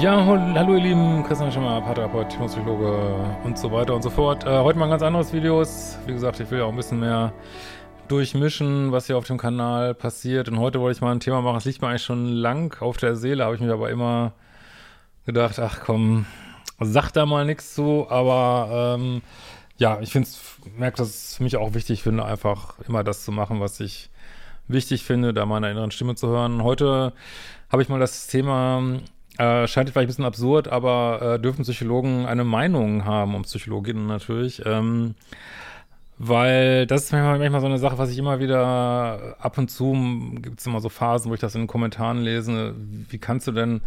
Ja, hallo ihr Lieben, Christian Schimmer, Paartherapeut, Psychologe und so weiter und so fort. Äh, heute mal ein ganz anderes Video. Wie gesagt, ich will ja auch ein bisschen mehr durchmischen, was hier auf dem Kanal passiert. Und heute wollte ich mal ein Thema machen, das liegt mir eigentlich schon lang auf der Seele, habe ich mir aber immer gedacht, ach komm, sag da mal nichts zu. Aber ähm, ja, ich finde es, merke, dass es für mich auch wichtig finde, einfach immer das zu machen, was ich wichtig finde, da meiner inneren Stimme zu hören. Heute habe ich mal das Thema äh, scheint vielleicht ein bisschen absurd, aber äh, dürfen Psychologen eine Meinung haben, um Psychologinnen natürlich. Ähm, weil das ist manchmal, manchmal, so eine Sache, was ich immer wieder ab und zu, gibt es immer so Phasen, wo ich das in den Kommentaren lese, wie kannst du denn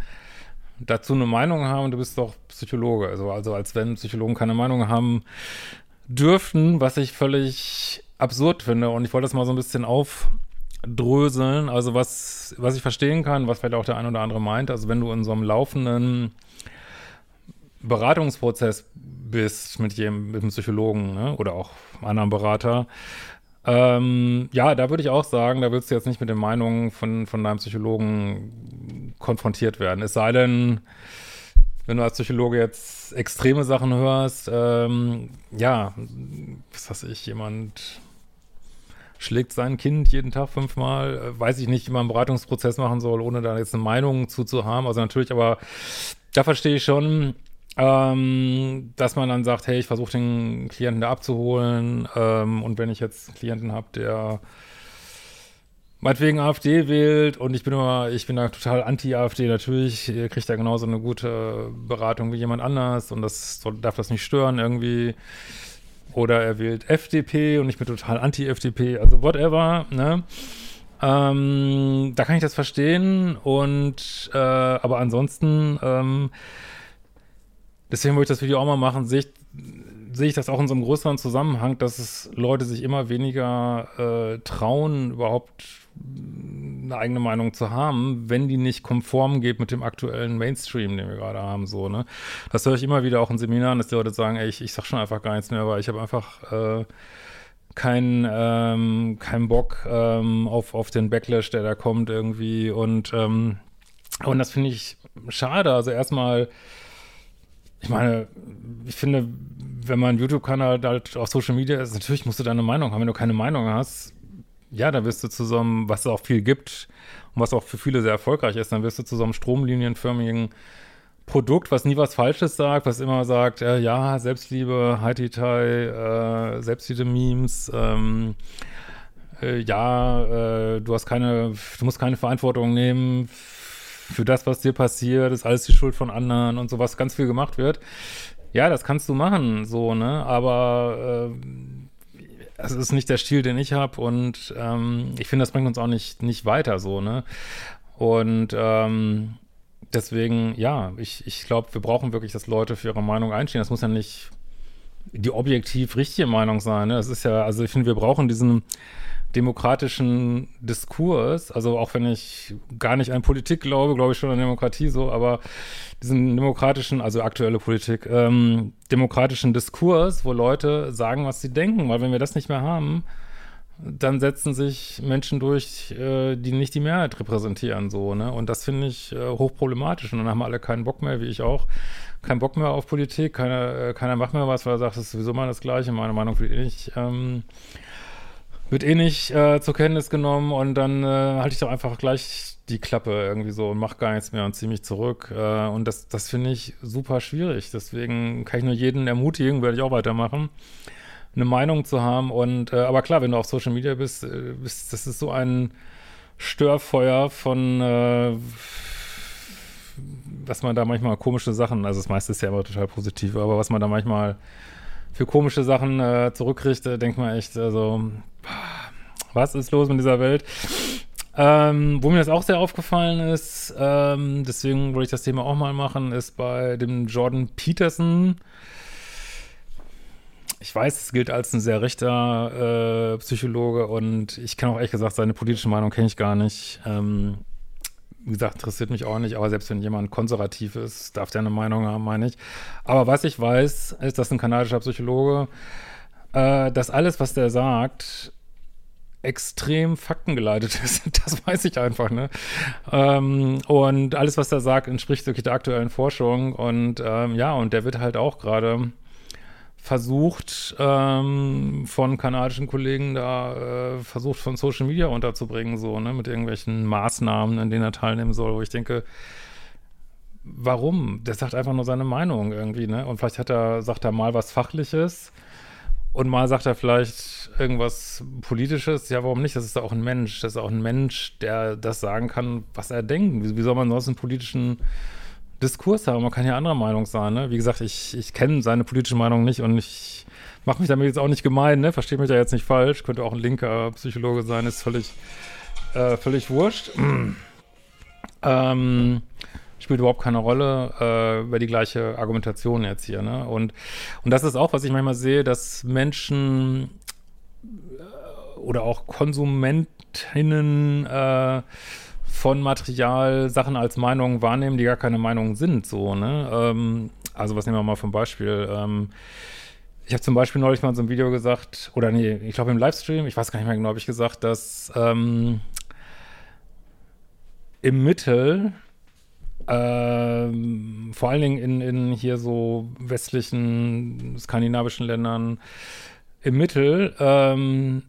dazu eine Meinung haben? Du bist doch Psychologe. Also, also als wenn Psychologen keine Meinung haben dürften, was ich völlig absurd finde. Und ich wollte das mal so ein bisschen auf dröseln. Also was, was ich verstehen kann, was vielleicht auch der ein oder andere meint, also wenn du in so einem laufenden Beratungsprozess bist mit jedem, mit einem Psychologen ne, oder auch anderen Berater, ähm, ja, da würde ich auch sagen, da willst du jetzt nicht mit den Meinungen von, von deinem Psychologen konfrontiert werden. Es sei denn, wenn du als Psychologe jetzt extreme Sachen hörst, ähm, ja, was weiß ich, jemand schlägt sein Kind jeden Tag fünfmal, äh, weiß ich nicht, wie man einen Beratungsprozess machen soll, ohne da jetzt eine Meinung zu, zu haben. Also natürlich, aber da verstehe ich schon, ähm, dass man dann sagt, hey, ich versuche den Klienten da abzuholen ähm, und wenn ich jetzt einen Klienten habe, der meinetwegen AfD wählt und ich bin immer, ich bin da total anti-AfD, natürlich kriegt er genauso eine gute Beratung wie jemand anders und das darf das nicht stören irgendwie. Oder er wählt FDP und ich bin total anti-FDP, also whatever, ne? Ähm, da kann ich das verstehen und äh, aber ansonsten ähm, deswegen wollte ich das Video auch mal machen, sehe ich, sehe ich das auch in so einem größeren Zusammenhang, dass es Leute sich immer weniger äh, trauen, überhaupt eine eigene Meinung zu haben, wenn die nicht konform geht mit dem aktuellen Mainstream, den wir gerade haben, so, ne? Das höre ich immer wieder auch in Seminaren, dass die Leute sagen, ey, ich, ich sag schon einfach gar nichts mehr, weil ich habe einfach äh, keinen ähm, kein Bock ähm, auf, auf den Backlash, der da kommt irgendwie und ähm, und das finde ich schade. Also erstmal, ich meine, ich finde, wenn man YouTube-Kanal halt auf Social Media ist, natürlich musst du deine Meinung haben. Wenn du keine Meinung hast, ja, da wirst du zu so einem, was es auch viel gibt und was auch für viele sehr erfolgreich ist, dann wirst du zu so einem stromlinienförmigen Produkt, was nie was Falsches sagt, was immer sagt, äh, ja, Selbstliebe, Haititai, äh, Selbstliebe Memes, ähm, äh, ja, äh, du hast keine, du musst keine Verantwortung nehmen für das, was dir passiert, ist alles die Schuld von anderen und sowas ganz viel gemacht wird. Ja, das kannst du machen, so, ne, aber äh, das ist nicht der Stil, den ich habe und ähm, ich finde, das bringt uns auch nicht, nicht weiter so, ne? Und ähm, deswegen, ja, ich, ich glaube, wir brauchen wirklich, dass Leute für ihre Meinung einstehen. Das muss ja nicht die objektiv richtige Meinung sein. Ne? Das ist ja, also ich finde, wir brauchen diesen demokratischen Diskurs, also auch wenn ich gar nicht an Politik glaube, glaube ich schon an Demokratie so, aber diesen demokratischen, also aktuelle Politik, ähm, demokratischen Diskurs, wo Leute sagen, was sie denken, weil wenn wir das nicht mehr haben, dann setzen sich Menschen durch, äh, die nicht die Mehrheit repräsentieren, so, ne? Und das finde ich äh, hochproblematisch. Und dann haben alle keinen Bock mehr, wie ich auch, keinen Bock mehr auf Politik, keiner, äh, keiner macht mehr was, weil er sagt, das ist sowieso mal das Gleiche, meine Meinung will ich. Ähm, wird eh nicht äh, zur Kenntnis genommen und dann äh, halte ich doch einfach gleich die Klappe irgendwie so und mach gar nichts mehr und ziehe mich zurück. Äh, und das, das finde ich super schwierig. Deswegen kann ich nur jeden ermutigen, werde ich auch weitermachen, eine Meinung zu haben. Und äh, aber klar, wenn du auf Social Media bist, äh, bist das ist so ein Störfeuer von äh, was man da manchmal komische Sachen, also das meiste ist ja immer total positiv, aber was man da manchmal für komische Sachen äh, zurückkriegt, äh, denkt man echt, also, was ist los mit dieser Welt? Ähm, wo mir das auch sehr aufgefallen ist, ähm, deswegen wollte ich das Thema auch mal machen, ist bei dem Jordan Peterson. Ich weiß, es gilt als ein sehr rechter äh, Psychologe und ich kenne auch ehrlich gesagt seine politische Meinung kenne ich gar nicht. Ähm, wie gesagt, interessiert mich auch nicht, aber selbst wenn jemand konservativ ist, darf der eine Meinung haben, meine ich. Aber was ich weiß, ist, dass ein kanadischer Psychologe, äh, dass alles, was der sagt, extrem faktengeleitet ist. Das weiß ich einfach, ne? Ähm, und alles, was er sagt, entspricht wirklich der aktuellen Forschung. Und ähm, ja, und der wird halt auch gerade versucht, ähm, von kanadischen Kollegen da, äh, versucht von Social Media unterzubringen, so, ne, mit irgendwelchen Maßnahmen, in denen er teilnehmen soll, wo ich denke, warum? Der sagt einfach nur seine Meinung irgendwie, ne? Und vielleicht hat er, sagt er mal was Fachliches und mal sagt er vielleicht irgendwas Politisches. Ja, warum nicht? Das ist auch ein Mensch. Das ist auch ein Mensch, der das sagen kann, was er denkt. Wie, wie soll man sonst einen politischen Diskurs haben. Man kann ja anderer Meinung sein. Ne? Wie gesagt, ich, ich kenne seine politische Meinung nicht und ich mache mich damit jetzt auch nicht gemein. Ne? Verstehe mich da jetzt nicht falsch. Könnte auch ein linker Psychologe sein. Ist völlig, äh, völlig wurscht. ähm, spielt überhaupt keine Rolle, äh, über die gleiche Argumentation jetzt hier. Ne? Und, und das ist auch, was ich manchmal sehe, dass Menschen äh, oder auch Konsumentinnen äh, von Material Sachen als Meinungen wahrnehmen, die gar keine Meinungen sind, so, ne? Ähm, also was nehmen wir mal vom Beispiel? Ähm, ich habe zum Beispiel neulich mal so ein Video gesagt, oder nee, ich glaube im Livestream, ich weiß gar nicht mehr genau, habe ich gesagt, dass ähm, im Mittel, ähm, vor allen Dingen in, in hier so westlichen, skandinavischen Ländern, im Mittel ähm,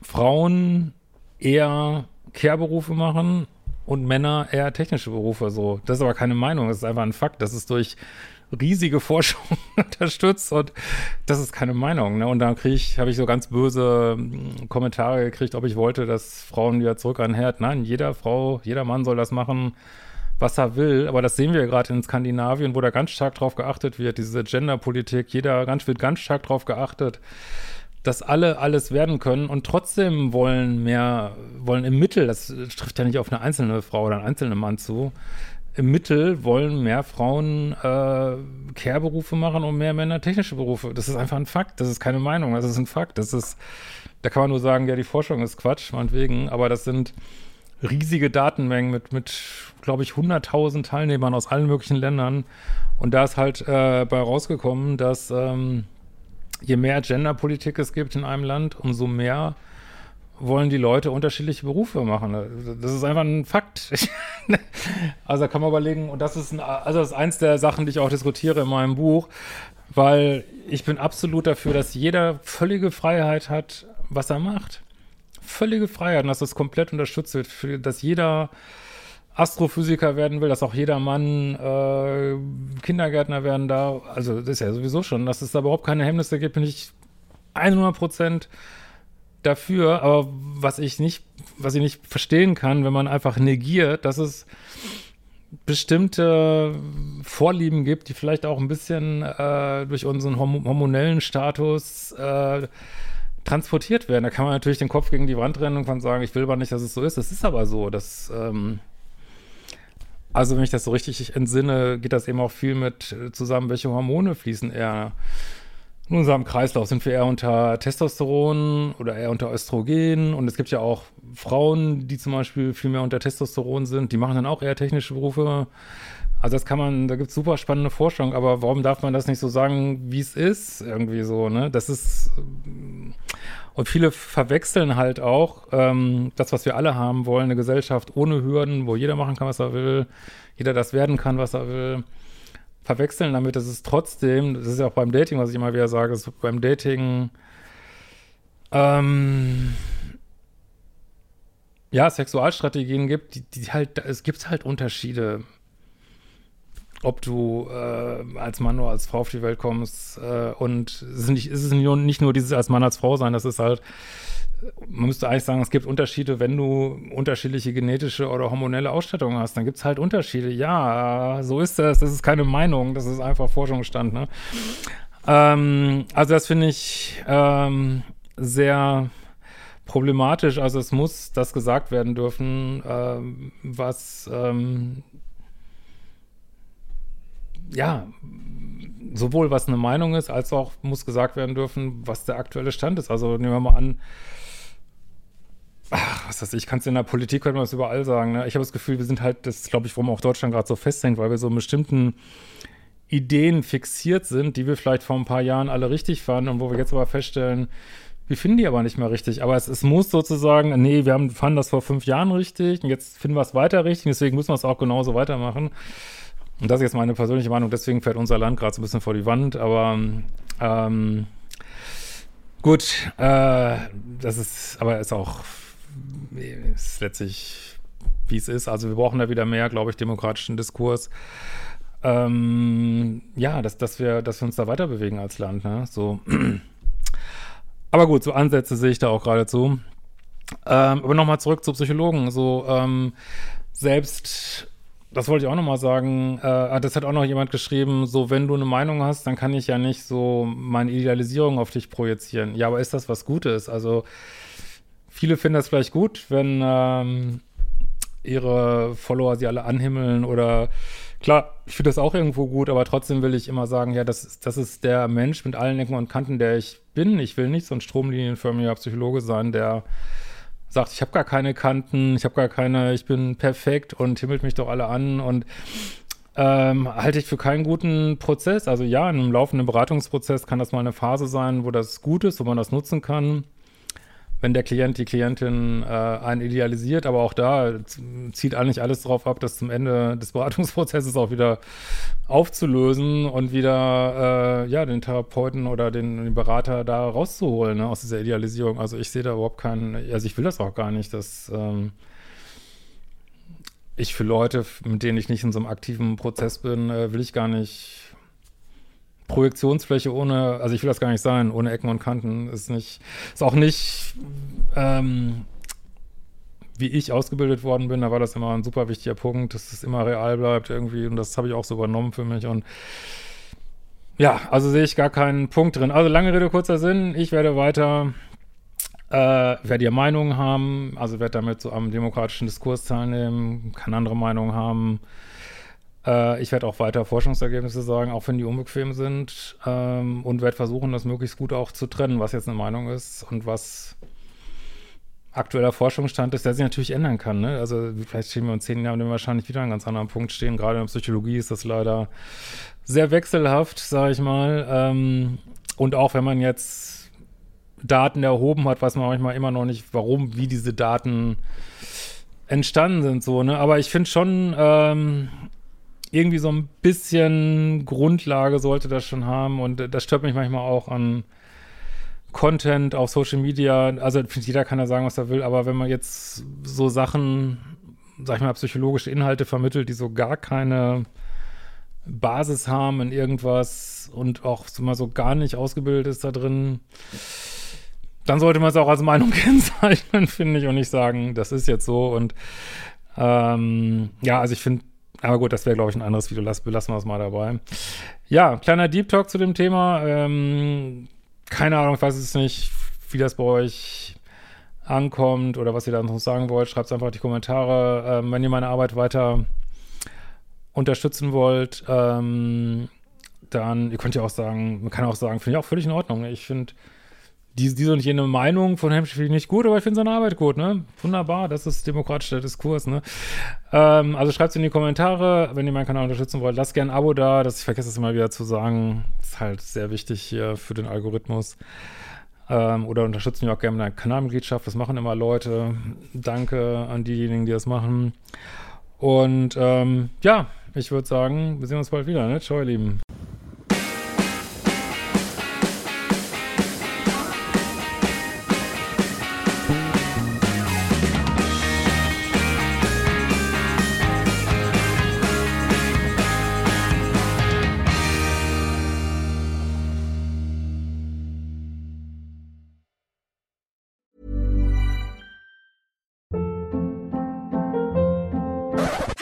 Frauen eher Care-Berufe machen und Männer eher technische Berufe. So, das ist aber keine Meinung, das ist einfach ein Fakt. Das ist durch riesige Forschung unterstützt und das ist keine Meinung. Ne? Und dann kriege ich, habe ich so ganz böse hm, Kommentare gekriegt, ob ich wollte, dass Frauen wieder zurück an Herd. Nein, jeder Frau, jeder Mann soll das machen, was er will. Aber das sehen wir gerade in Skandinavien, wo da ganz stark drauf geachtet wird, diese Genderpolitik. Jeder ganz, wird ganz stark drauf geachtet dass alle alles werden können und trotzdem wollen mehr, wollen im Mittel, das trifft ja nicht auf eine einzelne Frau oder einen einzelnen Mann zu, im Mittel wollen mehr Frauen äh, Care-Berufe machen und mehr Männer technische Berufe. Das ist einfach ein Fakt, das ist keine Meinung, das ist ein Fakt. Das ist, da kann man nur sagen, ja, die Forschung ist Quatsch, meinetwegen, aber das sind riesige Datenmengen mit, mit glaube ich, 100.000 Teilnehmern aus allen möglichen Ländern. Und da ist halt äh, bei rausgekommen, dass ähm, je mehr Genderpolitik es gibt in einem Land, umso mehr wollen die Leute unterschiedliche Berufe machen. Das ist einfach ein Fakt. also da kann man überlegen, und das ist ein, also das ist eins der Sachen, die ich auch diskutiere in meinem Buch, weil ich bin absolut dafür, dass jeder völlige Freiheit hat, was er macht. Völlige Freiheit und dass das komplett unterstützt wird, dass jeder Astrophysiker werden will, dass auch jeder Mann äh, Kindergärtner werden darf. Also das ist ja sowieso schon, dass es da überhaupt keine Hemmnisse gibt, bin ich 100 Prozent dafür. Aber was ich nicht, was ich nicht verstehen kann, wenn man einfach negiert, dass es bestimmte Vorlieben gibt, die vielleicht auch ein bisschen äh, durch unseren horm hormonellen Status äh, transportiert werden. Da kann man natürlich den Kopf gegen die Wand rennen und kann sagen, ich will aber nicht, dass es so ist. Es ist aber so, dass ähm, also wenn ich das so richtig entsinne, geht das eben auch viel mit äh, zusammen, welche Hormone fließen eher in unserem Kreislauf. Sind wir eher unter Testosteron oder eher unter Östrogen? Und es gibt ja auch Frauen, die zum Beispiel viel mehr unter Testosteron sind, die machen dann auch eher technische Berufe. Also das kann man, da gibt es super spannende Forschung, aber warum darf man das nicht so sagen, wie es ist? Irgendwie so, ne? Das ist und viele verwechseln halt auch ähm, das, was wir alle haben wollen, eine Gesellschaft ohne Hürden, wo jeder machen kann, was er will, jeder das werden kann, was er will. Verwechseln damit, dass es trotzdem, das ist ja auch beim Dating, was ich immer wieder sage, ist beim Dating, ähm, ja, Sexualstrategien gibt, die, die halt, es gibt halt Unterschiede ob du äh, als Mann oder als Frau auf die Welt kommst. Äh, und es ist, nicht, es ist nicht nur dieses als Mann, als Frau sein, das ist halt man müsste eigentlich sagen, es gibt Unterschiede, wenn du unterschiedliche genetische oder hormonelle Ausstattungen hast, dann gibt es halt Unterschiede. Ja, so ist das. Das ist keine Meinung, das ist einfach Forschungsstand. Ne? Ähm, also das finde ich ähm, sehr problematisch. Also es muss das gesagt werden dürfen, ähm, was ähm, ja sowohl was eine Meinung ist, als auch muss gesagt werden dürfen, was der aktuelle Stand ist. Also nehmen wir mal an, ach, was weiß ich, kannst in der Politik könnte man das überall sagen. Ne? Ich habe das Gefühl, wir sind halt, das glaube ich, warum auch Deutschland gerade so festhängt, weil wir so in bestimmten Ideen fixiert sind, die wir vielleicht vor ein paar Jahren alle richtig fanden und wo wir jetzt aber feststellen, wir finden die aber nicht mehr richtig. Aber es, es muss sozusagen, nee, wir haben, fanden das vor fünf Jahren richtig und jetzt finden wir es weiter richtig, deswegen müssen wir es auch genauso weitermachen. Und das ist jetzt meine persönliche Meinung, deswegen fährt unser Land gerade so ein bisschen vor die Wand, aber ähm, gut, äh, das ist, aber ist auch ist letztlich, wie es ist. Also wir brauchen da wieder mehr, glaube ich, demokratischen Diskurs. Ähm, ja, dass, dass, wir, dass wir uns da weiter bewegen als Land, ne? So. Aber gut, so Ansätze sehe ich da auch geradezu. Ähm, aber nochmal zurück zu Psychologen. So, ähm, selbst, das wollte ich auch nochmal sagen, äh, das hat auch noch jemand geschrieben, so, wenn du eine Meinung hast, dann kann ich ja nicht so meine Idealisierung auf dich projizieren. Ja, aber ist das was Gutes? Also, viele finden das vielleicht gut, wenn ähm, ihre Follower sie alle anhimmeln oder Klar, ich finde das auch irgendwo gut, aber trotzdem will ich immer sagen, ja, das, das ist der Mensch mit allen Ecken und Kanten, der ich bin. Ich will nicht so ein stromlinienförmiger Psychologe sein, der sagt, ich habe gar keine Kanten, ich habe gar keine, ich bin perfekt und himmelt mich doch alle an und ähm, halte ich für keinen guten Prozess. Also ja, in einem laufenden Beratungsprozess kann das mal eine Phase sein, wo das gut ist, wo man das nutzen kann wenn der Klient, die Klientin äh, einen idealisiert, aber auch da zieht eigentlich alles darauf ab, das zum Ende des Beratungsprozesses auch wieder aufzulösen und wieder äh, ja den Therapeuten oder den, den Berater da rauszuholen ne, aus dieser Idealisierung. Also ich sehe da überhaupt keinen, also ich will das auch gar nicht, dass ähm, ich für Leute, mit denen ich nicht in so einem aktiven Prozess bin, äh, will ich gar nicht Projektionsfläche ohne, also ich will das gar nicht sein, ohne Ecken und Kanten ist nicht, ist auch nicht, ähm, wie ich ausgebildet worden bin, da war das immer ein super wichtiger Punkt, dass es immer real bleibt irgendwie und das habe ich auch so übernommen für mich und ja, also sehe ich gar keinen Punkt drin. Also lange Rede, kurzer Sinn, ich werde weiter, äh, werde ihr Meinungen haben, also werde damit so am demokratischen Diskurs teilnehmen, kann andere Meinungen haben, äh, ich werde auch weiter Forschungsergebnisse sagen, auch wenn die unbequem sind. Ähm, und werde versuchen, das möglichst gut auch zu trennen, was jetzt eine Meinung ist und was aktueller Forschungsstand ist, der sich natürlich ändern kann. Ne? Also vielleicht stehen wir in zehn Jahren wahrscheinlich wieder an einem ganz anderen Punkt stehen. Gerade in der Psychologie ist das leider sehr wechselhaft, sage ich mal. Ähm, und auch wenn man jetzt Daten erhoben hat, weiß man manchmal immer noch nicht, warum, wie diese Daten entstanden sind, so, ne? Aber ich finde schon, ähm, irgendwie so ein bisschen Grundlage sollte das schon haben und das stört mich manchmal auch an Content auf Social Media. Also jeder kann ja sagen, was er will, aber wenn man jetzt so Sachen, sag ich mal, psychologische Inhalte vermittelt, die so gar keine Basis haben in irgendwas und auch mal so gar nicht ausgebildet ist da drin, dann sollte man es auch als Meinung kennzeichnen, finde ich, und nicht sagen, das ist jetzt so. Und ähm, ja, also ich finde, aber gut, das wäre, glaube ich, ein anderes Video. Lass, belassen wir es mal dabei. Ja, kleiner Deep Talk zu dem Thema. Ähm, keine Ahnung, ich weiß es nicht, wie das bei euch ankommt oder was ihr da noch sagen wollt. Schreibt es einfach in die Kommentare. Ähm, wenn ihr meine Arbeit weiter unterstützen wollt, ähm, dann, ihr könnt ja auch sagen, man kann auch sagen, finde ich auch völlig in Ordnung. Ich finde die, diese und jene Meinung von Hemsch finde ich nicht gut, aber ich finde seine Arbeit gut, ne? Wunderbar, das ist demokratischer Diskurs, ne? Ähm, also schreibt es in die Kommentare, wenn ihr meinen Kanal unterstützen wollt. Lasst gerne ein Abo da, das, ich vergesse es immer wieder zu sagen. ist halt sehr wichtig hier für den Algorithmus. Ähm, oder unterstützen mich auch gerne mit einer Kanalmitgliedschaft, das machen immer Leute. Danke an diejenigen, die das machen. Und ähm, ja, ich würde sagen, wir sehen uns bald wieder, ne? Ciao, ihr Lieben.